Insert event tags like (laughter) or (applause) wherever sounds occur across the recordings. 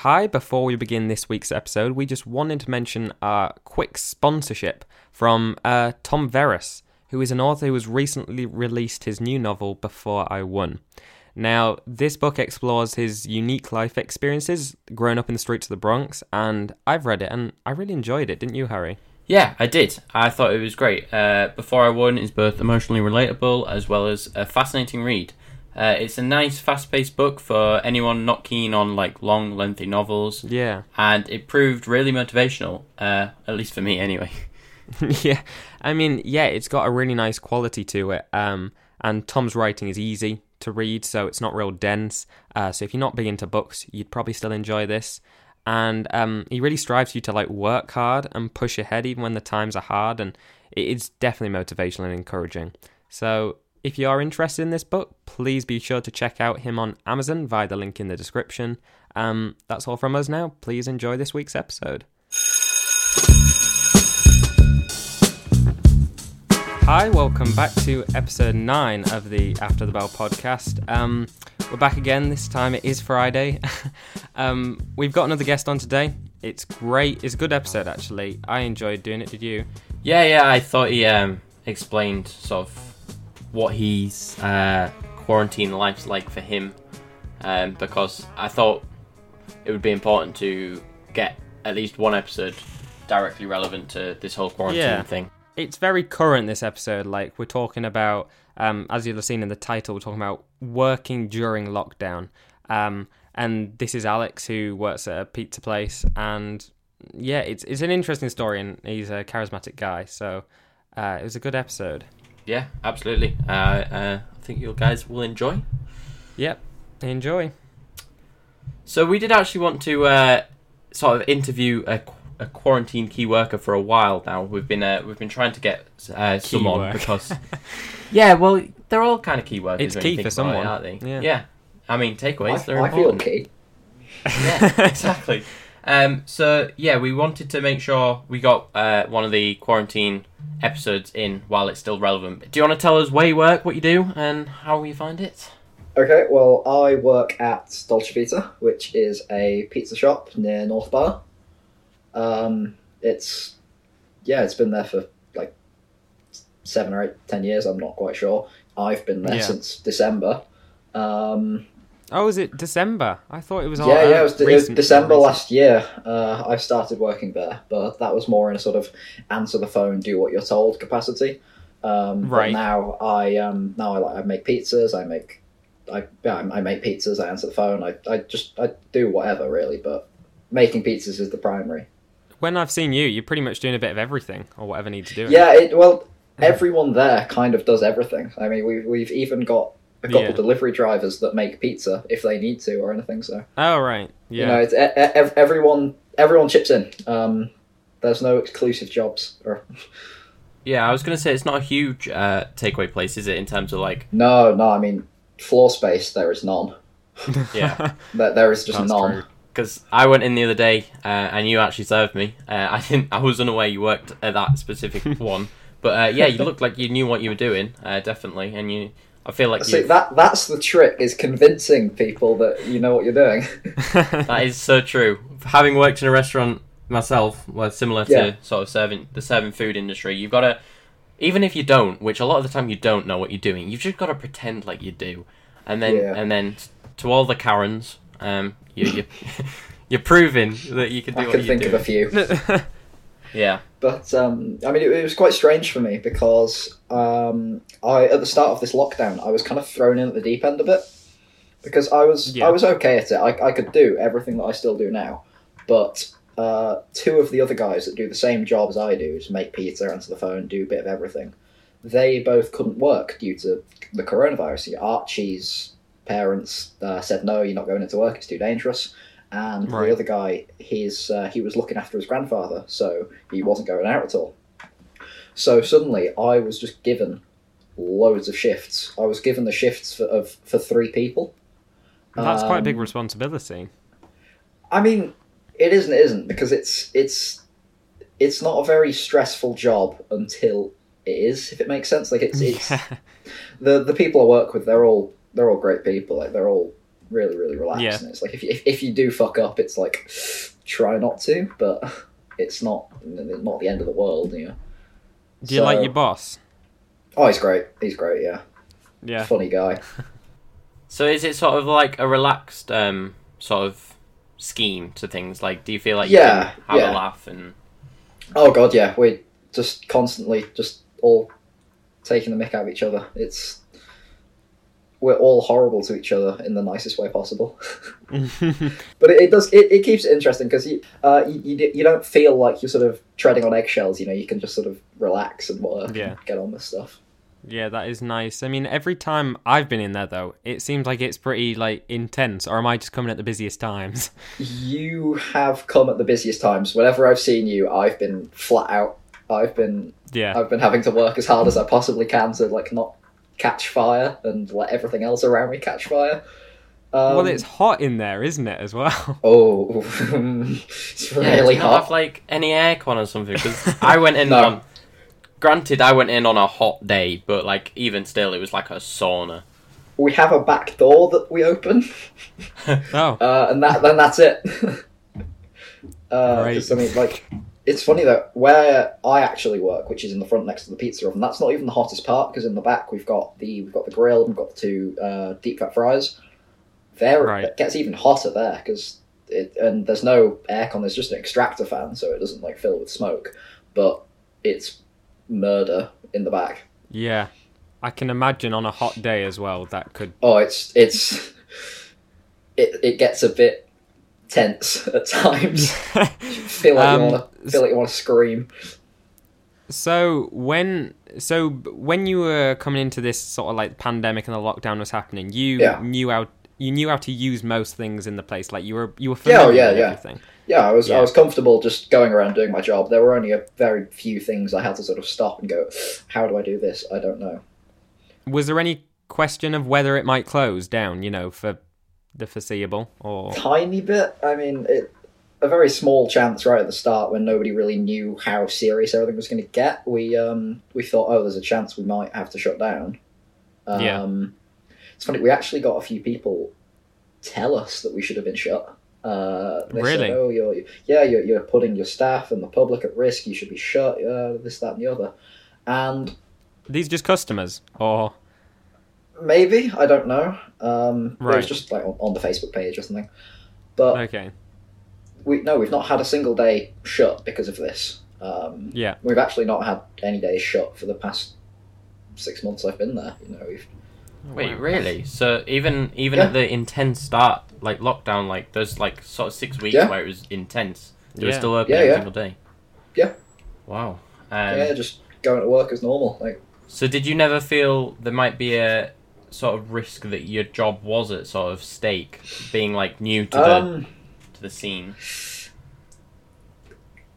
Hi, before we begin this week's episode, we just wanted to mention our quick sponsorship from uh, Tom Verris, who is an author who has recently released his new novel, Before I Won. Now, this book explores his unique life experiences growing up in the streets of the Bronx, and I've read it and I really enjoyed it, didn't you, Harry? Yeah, I did. I thought it was great. Uh, Before I Won is both emotionally relatable as well as a fascinating read. Uh, it's a nice, fast-paced book for anyone not keen on like long, lengthy novels, Yeah. and it proved really motivational. Uh, at least for me, anyway. (laughs) (laughs) yeah, I mean, yeah, it's got a really nice quality to it. Um, and Tom's writing is easy to read, so it's not real dense. Uh, so if you're not big into books, you'd probably still enjoy this. And um, he really strives you to like work hard and push ahead even when the times are hard, and it's definitely motivational and encouraging. So if you are interested in this book, please be sure to check out him on Amazon via the link in the description. Um, that's all from us now. Please enjoy this week's episode. Hi, welcome back to episode 9 of the After the Bell podcast. Um, we're back again. This time it is Friday. (laughs) um, we've got another guest on today. It's great. It's a good episode, actually. I enjoyed doing it. Did you? Yeah, yeah. I thought he um, explained sort of what his uh, quarantine life's like for him, um, because I thought it would be important to get at least one episode directly relevant to this whole quarantine Yeah. thing. It's very current, this episode. Like, we're talking about, um, as you'll have seen in the title, we're talking about working during lockdown. Um, and this is Alex, who works at a pizza place. And yeah, it's, it's an interesting story, and he's a charismatic guy. So uh, it was a good episode. Yeah, absolutely. Uh, uh, I think you guys will enjoy. Yep. Enjoy. So we did actually want to uh, sort of interview a, a quarantine key worker for a while now. We've been uh, we've been trying to get uh, someone worker. because (laughs) yeah, well, they're all kind of key workers. It's key for someone. it, aren't they? Yeah. I mean, takeaways. I, they're I feel important. key. yeah, (laughs) exactly. Um, so yeah, we wanted to make sure we got uh, one of the quarantine episodes in while it's still relevant. Do you want to tell us where you work, what you do, and how you find it? Okay, well, I work at Dolce Pizza, which is a pizza shop near North Bar. Um, it's yeah, it's been there for like seven or eight, ten years. I'm not quite sure. I've been there Yeah. since December. Um, Oh, is it December? I thought it was all yeah, yeah, it was, recent- December recent. last year. Uh, I started working there, but that was more in a sort of answer the phone, do what you're told capacity. Um, Right. now I um, now I, like, I make pizzas. I make I I make pizzas. I answer the phone. I, I just I do whatever really, but making pizzas is the primary. When I've seen you, you're pretty much doing a bit of everything or whatever needs doing. Yeah, it, well, everyone there kind of does everything. I mean, we we've even got a couple Yeah. delivery drivers that make pizza if they need to or anything. So. Oh, right. Yeah. You know, it's e- e- everyone everyone chips in. Um, there's no exclusive jobs. Or (laughs) Yeah, I was gonna say it's not a huge uh, takeaway place, is it? In terms of like, no, no. I mean, floor space there is none. (laughs) yeah, (laughs) There, there is just That's none. true. because I went in the other day uh, and you actually served me. Uh, I didn't. I was unaware you worked at that specific one, but uh, yeah, you looked like you knew what you were doing, uh, definitely, and you. I feel like See, that that's the trick is convincing people that you know what you're doing. (laughs) (laughs) That is so true. Having worked in a restaurant myself, well, similar to Yeah. sort of serving the serving food industry, you've got to, even if you don't, which a lot of the time you don't know what you're doing, you've just got to pretend like you do, and then Yeah. and then to all the Karens, um, you you (laughs) you're proving that you can do I what can you think do. of a few. Yeah, But um, I mean, it, it was quite strange for me because um, I at the start of this lockdown, I was kind of thrown in at the deep end of it because I was Yeah. I was okay at it. I, I could do everything that I still do now, but uh, two of the other guys that do the same job as I do, to make pizza, answer the phone, do a bit of everything, they both couldn't work due to the coronavirus. Archie's parents uh, said no, you're not going into work; it's too dangerous. And Right. the other guy, his uh, he was looking after his grandfather, so he wasn't going out at all. So suddenly, I was just given loads of shifts. I was given the shifts for of for three people. That's quite a big Um, responsibility. I mean, it isn't. It isn't because it's it's it's not a very stressful job until it is. If it makes sense, like it's it's Yeah. (laughs) the the people I work with. They're all they're all great people. Like they're all really, really relaxed. Yeah. And it's like if you, if, if you do fuck up, it's like try not to, but it's not not the end of the world. You know. Do you like your boss? Oh, he's great. He's great. Yeah, Yeah. funny guy. (laughs) So is it sort of like a relaxed um, sort of scheme to things? Like, do you feel like Yeah, you can have yeah. a laugh and Oh god, yeah. We're just constantly just all taking the mick out of each other. It's we're all horrible to each other in the nicest way possible. (laughs) (laughs) but it, it does it, it keeps it interesting because you, uh, you you you don't feel like you're sort of treading on eggshells. You know, you can just sort of relax and work Yeah. and get on with stuff. yeah, that is nice. I mean, every time I've been in there though, it seems like it's pretty like intense. Or am I just coming at the busiest times? (laughs) You have come at the busiest times. Whenever I've seen you, I've been flat out. I've been Yeah. I've been having to work as hard as I possibly can to like not catch fire and let everything else around me catch fire. Um, well, it's hot in there, isn't it, as well? (laughs) oh, (laughs) it's really do you not have hot. like any aircon or something? Because (laughs) I went in No. on. Granted, I went in on a hot day, but like even still, it was like a sauna. We have a back door that we open, oh, uh, and that then that's it. uh, Right. 'cause, I mean, like, it's funny that where I actually work, which is in the front next to the pizza oven, that's not even the hottest part because in the back we've got the we've got the grill, and we've got the two uh, deep fat fries. There, Right. it gets even hotter there because it and there's no aircon. There's just an extractor fan, so it doesn't like fill with smoke. But it's murder in the back. yeah. I can imagine on a hot day as well. That could. Oh, it's it's (laughs) it it gets a bit tense (laughs) at times. feel like Um, you want to feel like you want to scream. So when so when you were coming into this sort of like pandemic and the lockdown was happening, you Yeah. knew how you knew how to use most things in the place. Like you were you were Yeah, oh, familiar yeah, with yeah. everything. Yeah, I was Yeah. I was comfortable just going around doing my job. There were only a very few things I had to sort of stop and go, how do I do this? I don't know. Was there any question of whether it might close down? You know, for the foreseeable or Tiny bit. I mean, it a very small chance right at the start when nobody really knew how serious everything was going to get. We um we thought, oh, there's a chance we might have to shut down. Um, Yeah. It's funny. We actually got a few people tell us that we should have been shut. Uh, Really? Said, oh, you're yeah, you're, you're putting your staff and the public at risk. You should be shut. Uh, this, that, and the other. And these just customers or maybe I don't know. Um, It was just like on, on the Facebook page or something. But okay, we no, we've not had a single day shut because of this. Um, yeah, we've actually not had any days shut for the past six months I've been there. You know, we've Wait, Wow. really? So even even Yeah. at the intense start, like lockdown, like there's like sort of six weeks Yeah. where it was intense. They were Yeah. still open Yeah, every yeah. single day. Yeah. Wow. Um, yeah, just going to work as normal. Like So did you never feel there might be a sort of risk that your job was at sort of stake, being like new to the um, to the scene?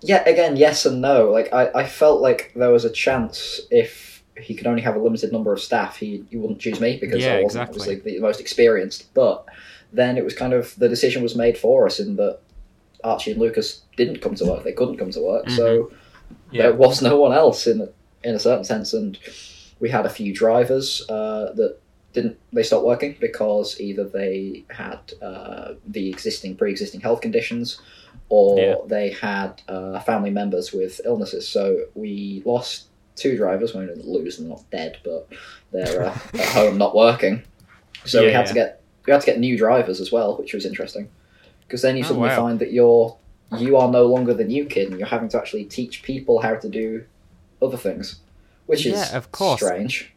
yeah, again, yes and no. Like I, I felt like there was a chance if he could only have a limited number of staff, he, he wouldn't choose me because Yeah, I wasn't exactly. obviously the most experienced. But then it was kind of the decision was made for us in that Archie and Lucas didn't come to work; they couldn't come to work, so Yeah. there was no one else in a, in a certain sense, and we had a few drivers uh, that didn't they stopped working because either they had uh, the existing pre-existing health conditions or Yeah. they had uh, family members with illnesses. So we lost two drivers. We didn't lose them, not dead, but they're uh, (laughs) at home not working. So we Yeah, had to get we had to get new drivers as well, which was interesting because then you Oh, suddenly wow. find that you're you are no longer the new kid, and you're having to actually teach people how to do other things, which is Yeah, of course. strange.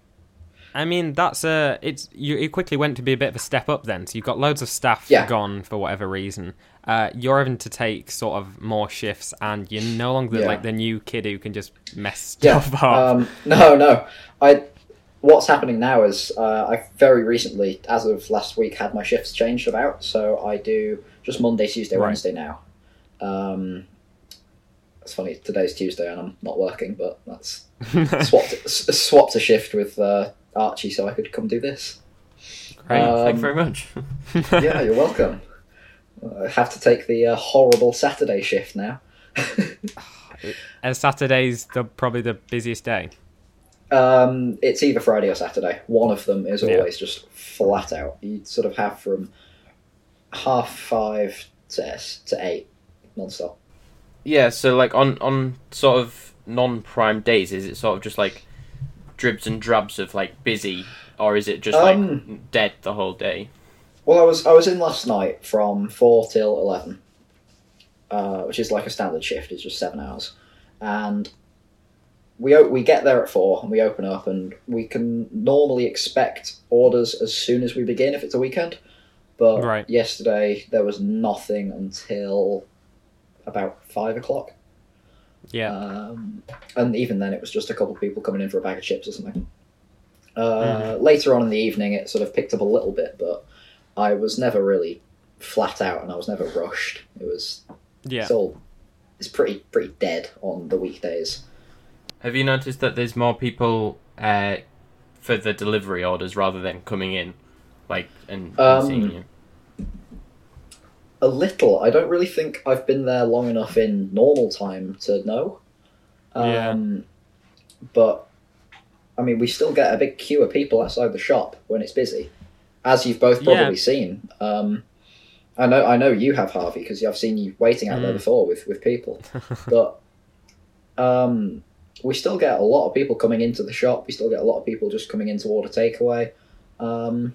I mean, that's a it's you. It quickly went to be a bit of a step up then. So you've got loads of staff Yeah. gone for whatever reason. Uh, you're having to take sort of more shifts, and you're no longer Yeah. like the new kid who can just mess Yeah. stuff up. Um, (laughs) no, no. I. What's happening now is uh, I very recently, as of last week, had my shifts changed about. So I do just Monday, Tuesday, Right. Wednesday now. Um, it's funny. Today's Tuesday and I'm not working, but that's (laughs) swapped swapped a shift with uh, Archie so I could come do this. Great. Uh, Thank Um, you very much. (laughs) yeah, you're welcome. I have to take the uh, horrible Saturday shift now. (laughs) and Saturday's the probably the busiest day. Um, it's either Friday or Saturday. One of them is Yeah. always just flat out. You sort of have from half five to s to eight non-stop. Yeah, so like on on sort of non-prime days, is it sort of just like dribs and drabs of like busy, or is it just like Um, dead the whole day? Well, I was I was in last night from four till eleven, uh, which is like a standard shift. It's just seven hours, and we o- we get there at four and we open up and we can normally expect orders as soon as we begin if it's a weekend. But Right. yesterday there was nothing until about five o'clock, Yeah. um, and even then it was just a couple of people coming in for a bag of chips or something. Uh, Later on in the evening, it sort of picked up a little bit, but I was never really flat out, and I was never rushed. It was yeah. it's all it's pretty pretty dead on the weekdays. Have you noticed that there's more people uh, for the delivery orders rather than coming in, like and, and Um, seeing you? A little. I don't really think I've been there long enough in normal time to know. Yeah. Um, But I mean, we still get a big queue of people outside the shop when it's busy, as you've both Yeah. probably seen. Um, I know, I know you have Harvey because I've seen you waiting out there Mm. before with with people. (laughs) but um, we still get a lot of people coming into the shop. We still get a lot of people just coming in to order takeaway. Um,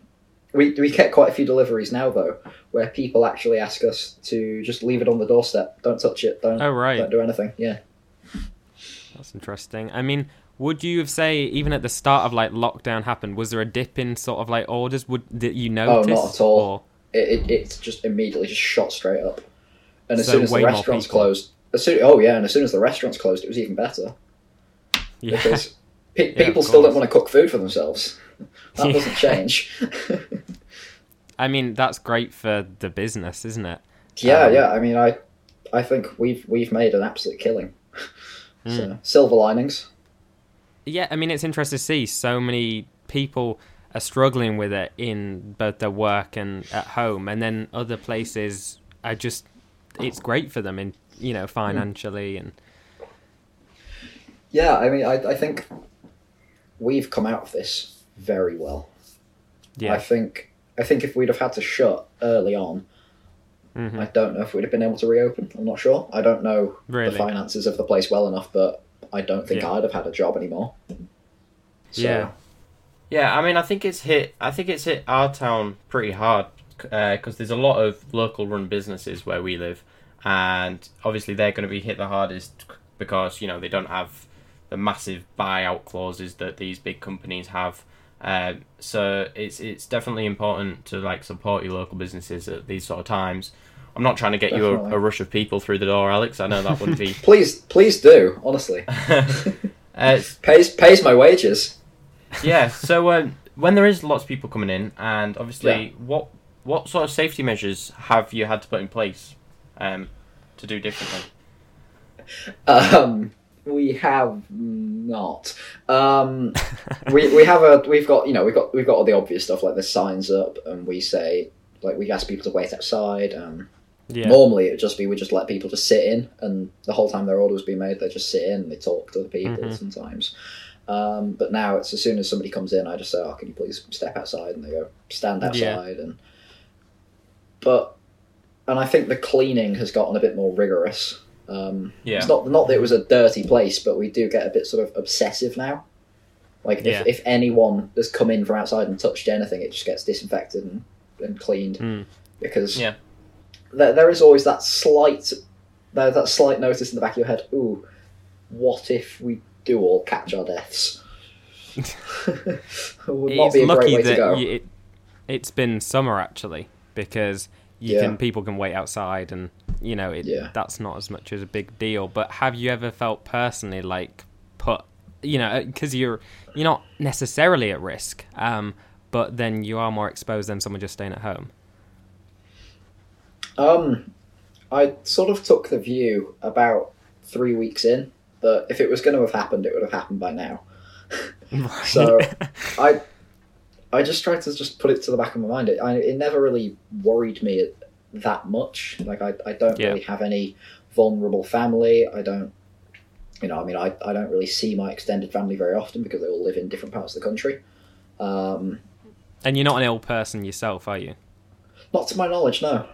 we we get quite a few deliveries now though, where people actually ask us to just leave it on the doorstep. Don't touch it. Don't Oh right. don't do anything. Yeah. That's interesting. I mean, would you have say even at the start of like lockdown happened, was there a dip in sort of like orders? Would that you Oh, notice? not at all. Or- It, it it's just immediately just shot straight up. And as So soon as the restaurants closed, as soon oh yeah, and as soon as the restaurants closed, it was even better (laughs) yeah. because pe- (laughs) Yeah, people still don't want to cook food for themselves. That doesn't change. (laughs) I mean, that's great for the business, isn't it? yeah, Um, yeah. I mean, I I think we've we've made an absolute killing. (laughs) Hmm. So silver linings. Yeah, I mean, it's interesting to see so many people are struggling with it in both their work and at home, and then other places are just it's great for them in you know financially and Yeah, I mean, I I think we've come out of this very well. I think I think if we'd have had to shut early on, hmm I don't know if we'd have been able to reopen. I'm not sure. I don't know Really? the finances of the place well enough, but I don't think Yeah. I'd have had a job anymore. So, Yeah. Yeah, I mean, I think it's hit. I think it's hit our town pretty hard because there's a lot of local-run businesses where we live, and obviously they're going to be hit the hardest because you know they don't have the massive buyout clauses that these big companies have. Um, so it's it's definitely important to like support your local businesses at these sort of times. I'm not trying to get you a, a rush of people through the door, Alex. I know that wouldn't be. (laughs) Please, please do. Honestly, (laughs) (laughs) uh, pays pays my wages. yeah. So um, when there is lots of people coming in, and obviously, Yeah. what what sort of safety measures have you had to put in place um, to do differently? Um, we have not. Um, we we have a we've got you know we've got we've got all the obvious stuff like the signs up, and we say like we ask people to wait outside. Um, Yeah. Normally, it'd just be we just let people just sit in, and the whole time their order was being made, they just sit in and they talk to the people Mhm. sometimes. Um, but now it's as soon as somebody comes in, I just say, "Oh, can you please step outside?" And they go, "Stand Yeah. outside." And but and I think the cleaning has gotten a bit more rigorous. Um, Yeah. It's not not that it was a dirty place, but we do get a bit sort of obsessive now. Like Yeah. if, if anyone has come in from outside and touched anything, it just gets disinfected and, and cleaned Mm. because Yeah. there, there is always that slight there, that slight notice in the back of your head. Ooh, what if we do all catch our deaths? (laughs) would not it's be a great lucky way to that go. y it, it's been summer actually because you Yeah. can people can wait outside and you know it, Yeah. that's not as much as a big deal. But have you ever felt personally like put you know because you're you're not necessarily at risk, um, but then you are more exposed than someone just staying at home. Um, I sort of took the view about three weeks in that if it was going to have happened, it would have happened by now. (laughs) (laughs) Right. So I, I just tried to just put it to the back of my mind. It, I, it never really worried me that much. Like I, I don't Yeah. really have any vulnerable family. I don't, you know, I mean, I, I don't really see my extended family very often because they all live in different parts of the country. Um, and you're not an ill person yourself, are you? Not to my knowledge, no.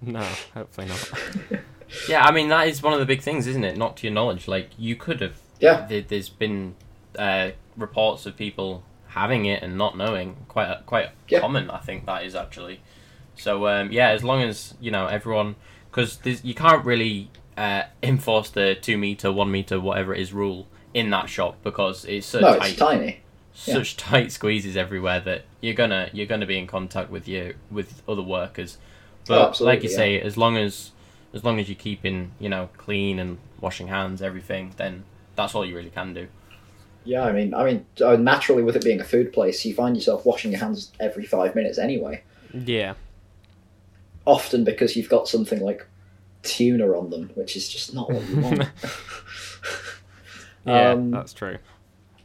No, hopefully not. (laughs) Yeah, I mean that is one of the big things, isn't it? Not to your knowledge, like you could have. Yeah. There, there's been uh, reports of people having it and not knowing. Quite quite Yeah. common, I think that is actually. So um, yeah, as long as you know everyone, because you can't really uh, enforce the two meter, one meter, whatever it is rule in that shop because it's so No, tight it's tiny. yeah. such tight squeezes everywhere that you're gonna you're gonna be in contact with you with other workers. But Oh, like you yeah. say, as long as as long as you're keeping you know clean and washing hands, everything, then that's all you really can do. Yeah, I mean, I mean, uh, naturally, with it being a food place, you find yourself washing your hands every five minutes anyway. Yeah. Often because you've got something like tuna on them, which is just not what you want. (laughs) (laughs) Yeah, Um, that's true.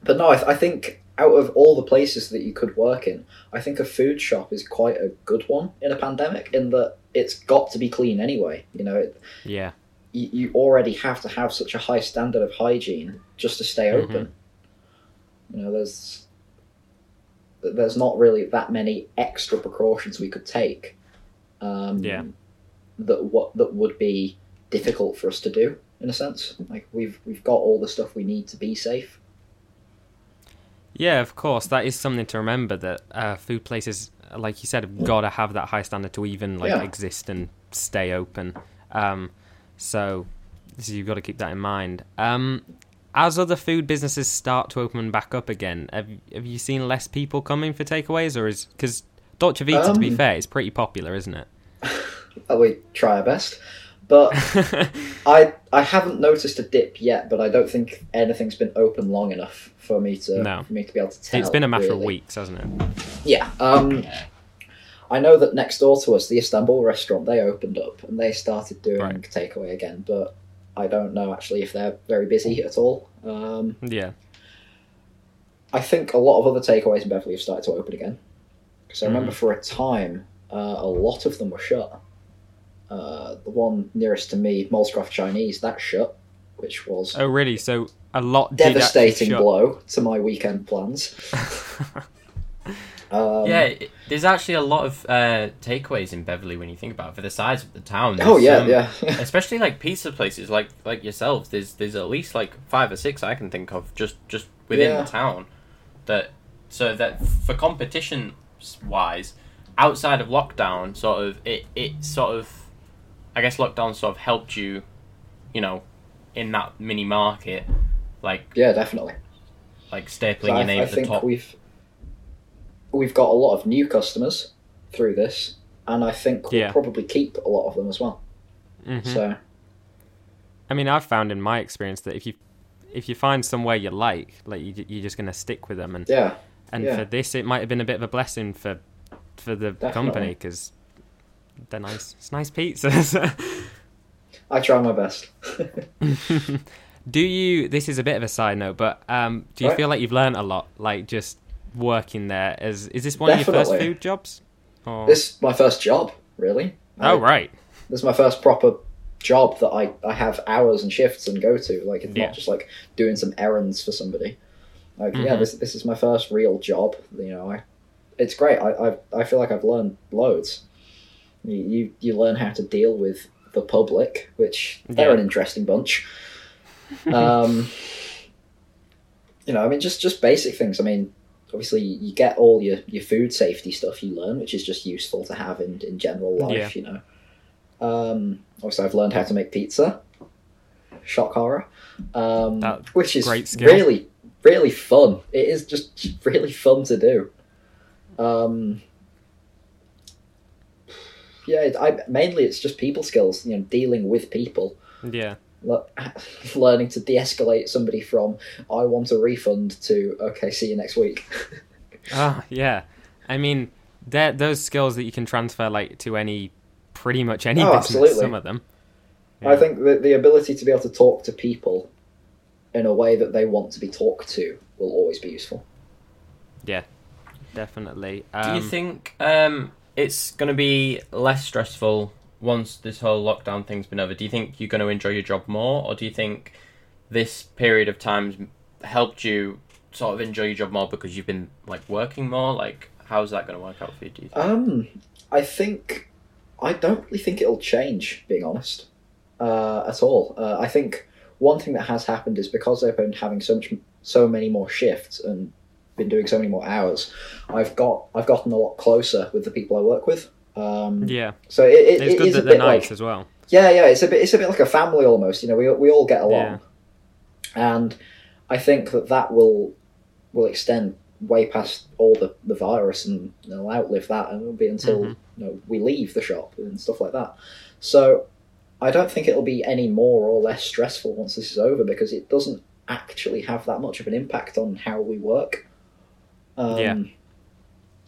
But no, I, th- I think out of all the places that you could work in, I think a food shop is quite a good one in a pandemic. In that it's got to be clean anyway. You know, it, Yeah. you, you already have to have such a high standard of hygiene just to stay Mhm. open. You know, there's there's not really that many extra precautions we could take. Um, Yeah. That what that would be difficult for us to do in a sense. Like we've we've got all the stuff we need to be safe. Yeah, of course. That is something to remember that uh, food places, like you said, have got to have that high standard to even like Yeah. exist and stay open. Um, so, so you've got to keep that in mind. Um, as other food businesses start to open back up again, have have you seen less people coming for takeaways, or is because Dolce Vita, to be Um, fair, is pretty popular, isn't it? Uh, (laughs) We try our best, but (laughs) I I haven't noticed a dip yet. But I don't think anything's been open long enough for me to No. for me to be able to tell. it's been a matter of weeks, hasn't it? Yeah. Um, I know that next door to us, the Istanbul restaurant, they opened up and they started doing Right. takeaway again, but I don't know actually if they're very busy at all. Um, Yeah. I think a lot of other takeaways in Beverley have started to open again. Because I remember Mm. for a time, uh, a lot of them were shut. Uh, the one nearest to me, Molescroft Chinese, that shut, which was Oh, really? So a lot devastating blow to my weekend plans. (laughs) Um, yeah, it, there's actually a lot of uh, takeaways in Beverley when you think about it. For the size of the town, Oh yeah, um, yeah. (laughs) (laughs) especially like pizza places like like yourselves. There's there's at least like five or six I can think of just just within Yeah. the town. That so that for competition wise, outside of lockdown, sort of it it sort of, I guess lockdown sort of helped you, you know, in that mini market, like yeah, definitely. like stapling So your I, name I at the think top. we've we've got a lot of new customers through this, and I think we'll Yeah. probably keep a lot of them as well. Mhm. So I mean, I've found in my experience that if you if you find somewhere you like, like you, you're just going to stick with them. And yeah, and yeah. for this, it might have been a bit of a blessing for for the Definitely. company because they're nice. It's nice pizzas. (laughs) I try my best. (laughs) do you? This is a bit of a side note, but um, do you Right. feel like you've learned a lot, like just working there? As is this one of your first food jobs? Or... this my first job, really. oh I- right, This is my first proper job that I, I have hours and shifts and go to. Like it's Yeah. not just like doing some errands for somebody. Like yeah, Mhm. this this is my first real job. You know, I it's great. I I, I feel like I've learned loads. You, you you learn how to deal with the public, which they're Yeah. an interesting bunch. (laughs) Um, you know, I mean, just just basic things. I mean, obviously, you get all your, your food safety stuff you learn, which is just useful to have in, in general life. Yeah. You know, um, obviously, I've learned how to make pizza. Shock horror, um, which is really really fun. It is just really fun to do. Um, yeah, I mainly it's just people skills. You know, dealing with people yeah, (sighs) learning to de-escalate somebody from I want a refund to okay, see you next week. oh (laughs) yeah. I mean, they're those skills that you can transfer like to any, pretty much any Oh, business. absolutely. Some of them. I think that the ability to be able to talk to people in a way that they want to be talked to will always be useful. Yeah, definitely. Do you Um, think um, it's going to be less stressful once this whole lockdown thing's been over? Do you think you're going to enjoy your job more, or do you think this period of time helped you sort of enjoy your job more because you've been like working more? Like, how's that going to work out for you? Do you think? Um, I think I don't really think it'll change. Being honest, uh, at all. Uh, I think one thing that has happened is because they've been having so much, so many more shifts and been doing so many more hours. I've got I've gotten a lot closer with the people I work with. Um, Yeah, So it, it, it's it good is a that they're bit nice like as well. yeah, yeah. It's a bit it's a bit like a family almost. You know, we we all get along, Yeah. and I think that that will will extend way past all the, the virus and it'll outlive that, and it'll be until Mhm. you know we leave the shop and stuff like that. So I don't think it'll be any more or less stressful once this is over because it doesn't actually have that much of an impact on how we work. Um, Yeah.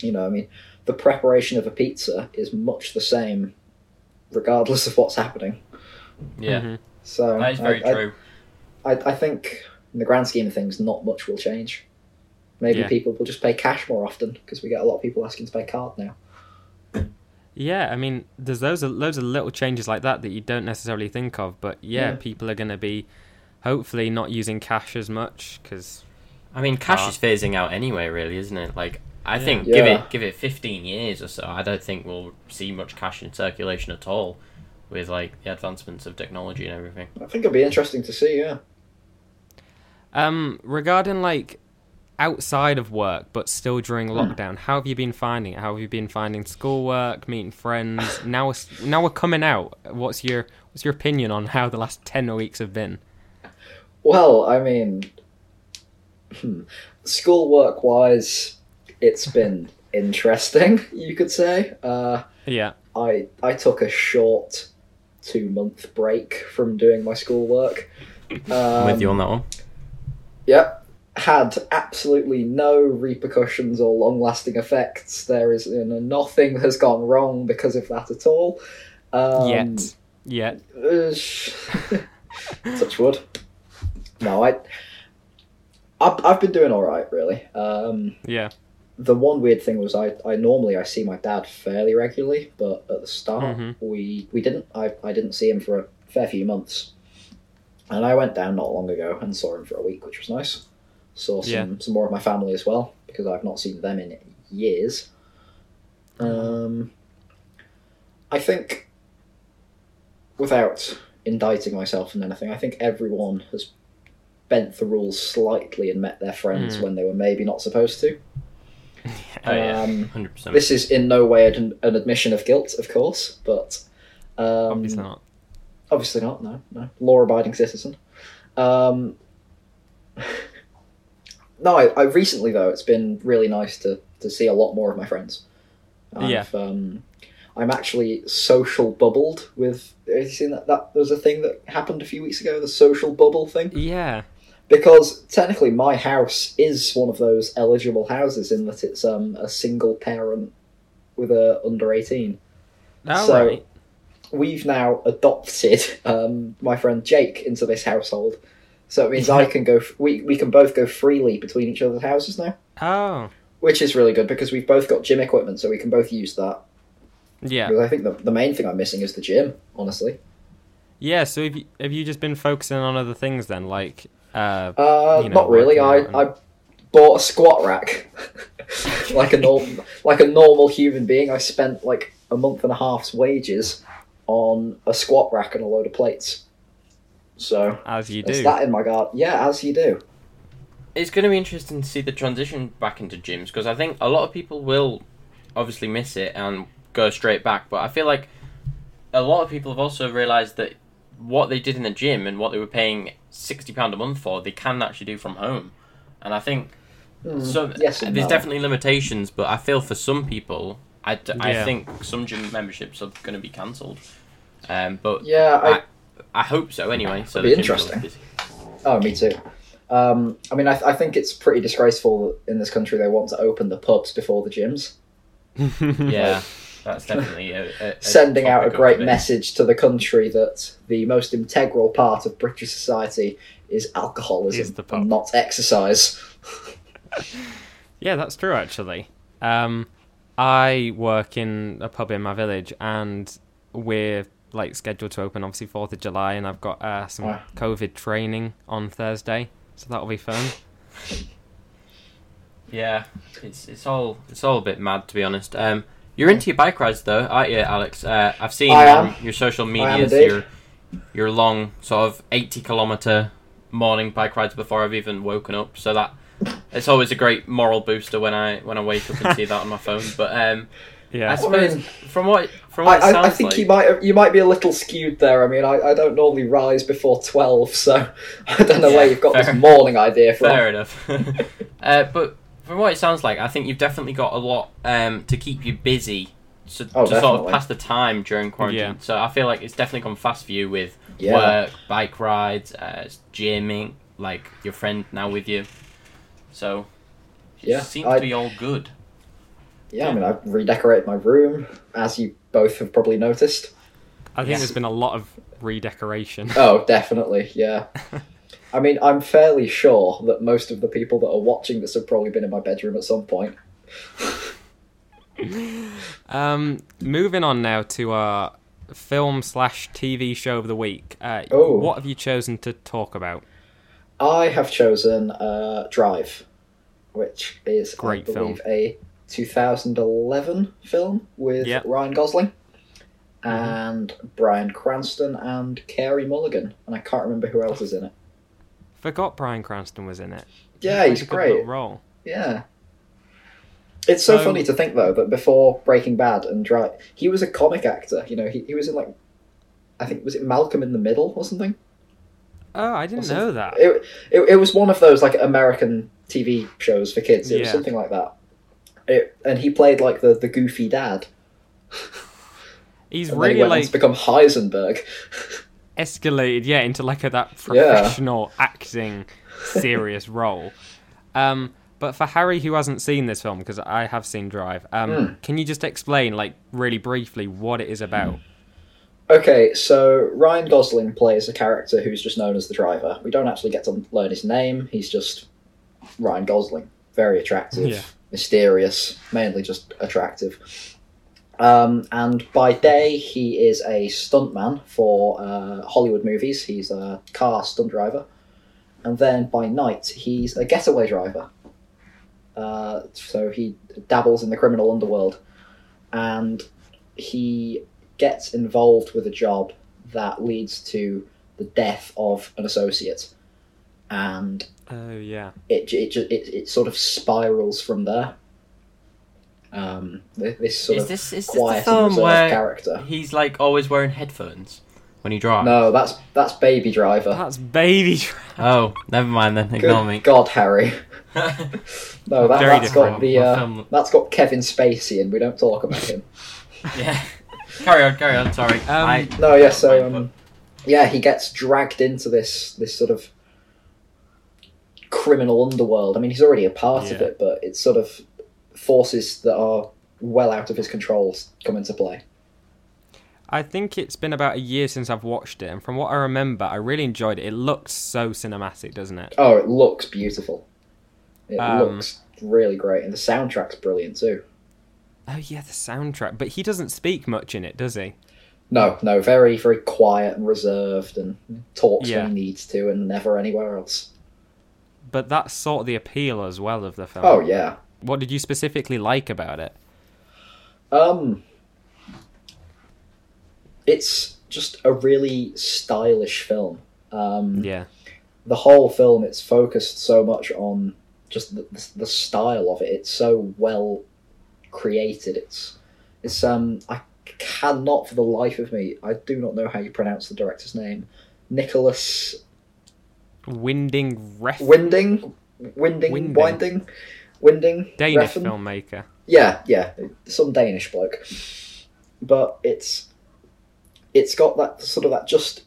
You know, I mean, the preparation of a pizza is much the same, regardless of what's happening. Yeah, Mhm. So that is very I, I- true. I, I think, in the grand scheme of things, not much will change. Maybe Yeah. people will just pay cash more often because we get a lot of people asking to pay card now. Yeah, I mean, there's those of loads of little changes like that that you don't necessarily think of, but yeah, Yeah. people are going to be hopefully not using cash as much because I mean, cash Ah. is phasing out anyway, really, isn't it? Like, I Yeah. think give it give it fifteen years or so. I don't think we'll see much cash in circulation at all, with like the advancements of technology and everything. I think it'll be interesting to see. Yeah. Um, regarding like outside of work, but still during lockdown, how have you been finding it? How have you been finding schoolwork, meeting friends? Now, we're, now we're coming out. What's your what's your opinion on how the last ten weeks have been? Well, I mean, hmm, schoolwork wise, it's been interesting. (laughs) You could say. Uh, Yeah, I I took a short two month break from doing my schoolwork. Um, with you on that one. Yep. Had absolutely no repercussions or long lasting effects. There is you know, nothing has gone wrong because of that at all. Um, yet, yet. uh, (laughs) touch wood. No, I. I've, I've been doing all right, really. Um, Yeah, the one weird thing was I, I normally I see my dad fairly regularly, but at the start Mhm. we we didn't. I, I didn't see him for a fair few months, and I went down not long ago and saw him for a week, which was nice. Saw some Yeah. some more of my family as well because I've not seen them in years. Um, I think, without indicting myself and anything, I think everyone has bent the rules slightly and met their friends Mm. when they were maybe not supposed to. Oh yeah, Um, hundred percent. this is in no way an, an admission of guilt, of course, but um, obviously not. Obviously not. No, no. Law-abiding citizen. Um, (laughs) no, I, I recently though it's been really nice to to see a lot more of my friends. I've, Yeah. Um, I'm actually social bubbled with. Have you seen that? That there was a thing that happened a few weeks ago. The social bubble thing Yeah, because technically my house is one of those eligible houses in that it's um, a single parent with a under 18 all So- right. we've now adopted um, my friend jake into this household. So it means i can go f- we, we can both go freely between each other's houses now. Oh, which is really good because we've both got gym equipment so we can both use that. Yeah, because i think the, the main thing i'm missing is the gym honestly yeah. So have you have you just been focusing on other things then, like uh, Uh, you know, not really. I, working I bought a squat rack, (laughs) like a norm, (laughs) like a normal human being. I spent like a month and a half's wages on a squat rack and a load of plates. So as you it's do? that in my garden. Yeah, as you do. it's going to be interesting to see the transition back into gyms because I think a lot of people will obviously miss it and go straight back. But I feel like a lot of people have also realised that what they did in the gym and what they were paying sixty pound a month for, they can actually do from home. And I think Hmm, so. yes there's no. definitely limitations, but I feel for some people, I, d- I Yeah. think some gym memberships are going to be cancelled. Um, but Yeah, I, I hope so anyway. So That'd be the gyms will interesting. Oh, me too. Um, I mean, I, I think it's pretty disgraceful that in this country they want to open the pubs before the gyms, (laughs) Yeah, (laughs) that's definitely a, a, a sending out a great message to the country that the most integral part of British society is alcoholism Is the not exercise. Yeah, that's true actually. Um, I work in a pub in my village, and we're like scheduled to open obviously Fourth of July, and I've got uh, some Wow. COVID training on Thursday, so that'll be fun. Yeah, it's it's all it's all a bit mad to be honest. Um, You're into your bike rides, though, aren't you, Alex? Uh, I've seen I on your social am medias your your long sort of 80 kilometer morning bike rides before I've even woken up. So that it's always a great moral booster when I when I wake up and see that on my phone. (laughs) But um, Yeah. I suppose mean, from what from I, what it I, sounds I think like, you might you might be a little skewed there. I mean, I, I don't normally rise before twelve, so (laughs) I don't know Yeah, where you've got fair. this morning idea from. Fair enough. (laughs) uh, but from what it sounds like, I think you've definitely got a lot um, to keep you busy so, Oh, to sort of pass the time during quarantine. Yeah. So I feel like it's definitely gone fast for you with Yeah. work, bike rides, uh, gymming, like your friend now with you. So it Yeah, seems I- to be all good. Yeah, I mean, I've redecorated my room, as you both have probably noticed. I think Yes. there's been a lot of redecoration. Oh, definitely, yeah. (laughs) I mean, I'm fairly sure that most of the people that are watching this have probably been in my bedroom at some point. Um, moving on now to our film slash TV show of the week. Uh, Oh. What have you chosen to talk about? I have chosen uh, Drive, which is, Great I film. believe, a 2011 film with Yep. Ryan Gosling Mm-hmm. and Bryan Cranston and Carey Mulligan, and I can't remember who else is in it. Forgot Bryan Cranston was in it. Yeah, He he's played a good great. Role. Yeah. It's so So- funny to think though that before Breaking Bad and Drive, he was a comic actor. You know, he, he was in like, I think was it Malcolm in the Middle or something. Oh, I didn't know that. It, it, it was one of those like American TV shows for kids. It was something like that. It, and he played like the, the goofy dad. He's (laughs) And he really on like become Heisenberg. (laughs) escalated, yeah, into like a, that Yeah. professional acting (laughs) serious role. Um, but for Harry, who hasn't seen this film, because I have seen Drive, um, Hmm. can you just explain, like, really briefly, what it is about? Okay, so Ryan Gosling plays a character who's just known as the driver. We don't actually get to learn his name. He's just Ryan Gosling. Very attractive, Yeah. mysterious, mainly just attractive. Um, and by day, he is a stuntman for uh, Hollywood movies. He's a car stunt driver. And then by night, he's a getaway driver. Uh, so he dabbles in the criminal underworld. And he gets involved with a job that leads to the death of an associate. And Oh, yeah. it, it, it, it sort of spirals from there. Um, this sort Is of this is this the and film reserved where character. he's like always wearing headphones when he drives? No, that's that's Baby Driver. That's Baby Driver. Oh, never mind then. Ignore Good me. God, Harry. (laughs) No, that, Very that's got the uh, film- that's got Kevin Spacey, and we don't talk about him. (laughs) yeah. Carry on, carry on. Sorry. Um, I, No, yeah, so um, yeah, he gets dragged into this this sort of criminal underworld. I mean, he's already a part of it, but it's sort of forces that are well out of his control come into play. I think it's been about a year since I've watched it, and from what I remember, I really enjoyed it. It looks so cinematic, doesn't it? Oh, it looks beautiful. It Um, looks really great, and the soundtrack's brilliant too. Oh, yeah, the soundtrack. But he doesn't speak much in it, does he? No, no, very, very quiet and reserved, and talks Yeah. when he needs to, and never anywhere else. But that's sort of the appeal as well of the film. Oh yeah. What did you specifically like about it? Um, it's just a really stylish film. Um, Yeah. The whole film, it's focused so much on just the, the, style of it. It's so well created. It's it's um I cannot for the life of me I do not know how you pronounce the director's name. Nicolas Winding Ref. Winding, Winding, Winding. Winding, Winding. Danish Refn? filmmaker. Yeah, yeah, some Danish bloke. But it's it's got that sort of that just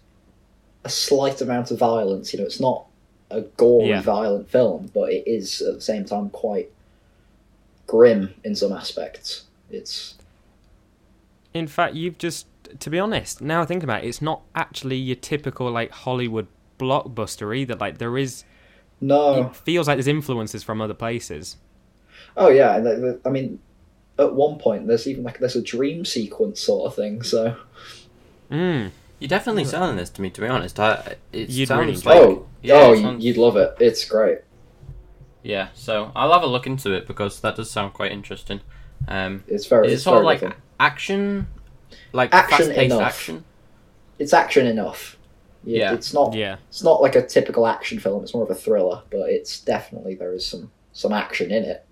a slight amount of violence. You know, it's not a gory, Yeah. violent film, but it is at the same time quite grim in some aspects. It's In fact, you've just, to be honest, now I think about it, it's not actually your typical like Hollywood blockbuster either. Like there is, no, it feels like there's influences from other places. oh yeah, and the, the, I mean, at one point there's even like there's a dream sequence sort of thing. So Mm. You're definitely selling this to me, to be honest. I, it You'd sounds really like, oh, yeah, oh, you- sounds- you'd love it. It's great. yeah. So I'll have a look into it because that does sound quite interesting. Um, It's very. is it it's sort of like different. action, like Action fast-paced enough. action? it's action enough. It- Yeah. It's not. Yeah. It's not like a typical action film. It's more of a thriller, but it's definitely there is some some action in it.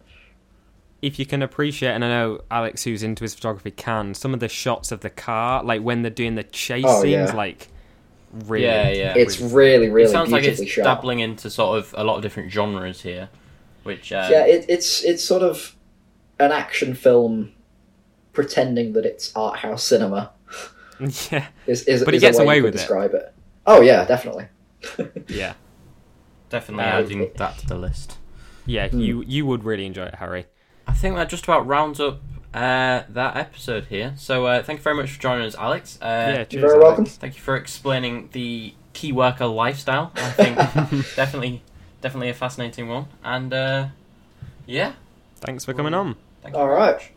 if you can appreciate, and I know Alex, who's into his photography, can some of the shots of the car, like when they're doing the chase Oh, scenes, yeah. like really, Yeah, yeah. It's really- really, really it sounds like it's shot. dabbling into sort of a lot of different genres here, which um, yeah, it, it's it's sort of an action film pretending that it's art house cinema. (laughs) yeah, Is, is, But he is a gets way away you could with it. describe it. Oh yeah, definitely. (laughs) yeah, definitely Uh, adding that to the list. yeah. Hmm. You you would really enjoy it, Harry. I think that just about rounds up uh, that episode here. So uh, thank you very much for joining us, Alex. Uh, yeah, You're very Alex. welcome. Thank you for explaining the key worker lifestyle. I think (laughs) definitely, definitely a fascinating one. And uh, yeah, Thanks for coming on. thank you All very right. much.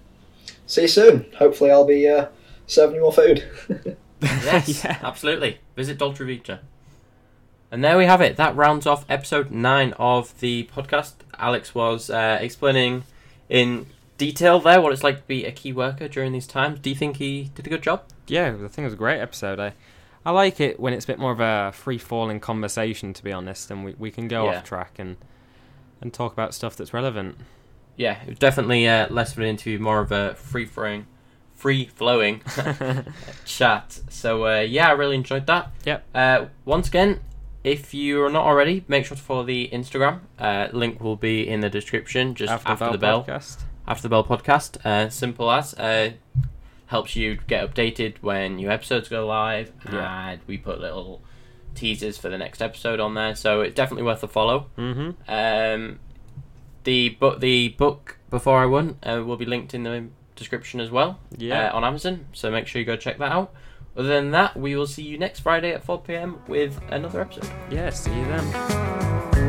See you soon. Hopefully, I'll be uh, serving you more food. (laughs) (laughs) Yes, Yeah. absolutely. Visit Dolce Vita. And there we have it. That rounds off episode nine of the podcast. Alex was uh, explaining in detail there what it's like to be a key worker during these times. Do you think he did a good job? Yeah, I think it was a great episode. I I like it when it's a bit more of a free falling conversation, to be honest, and we, we can go Yeah. off track and and talk about stuff that's relevant. Yeah, it was definitely uh, less of an interview, more of a free flowing, free flowing (laughs) chat. So uh, yeah, I really enjoyed that. Yep. Uh, once again, if you are not already, make sure to follow the Instagram. Uh, link will be in the description just after, the bell. podcast. After the Bell podcast. Uh, simple as. Uh, helps you get updated when new episodes go live, Yeah. and we put little teasers for the next episode on there. So it's definitely worth a follow. Mm-hmm. Um, the book, the book before I won, uh, will be linked in the description as well Yeah. uh, on Amazon. So make sure you go check that out. Other than that, we will see you next Friday at 4 pm with another episode. yeah. See you then.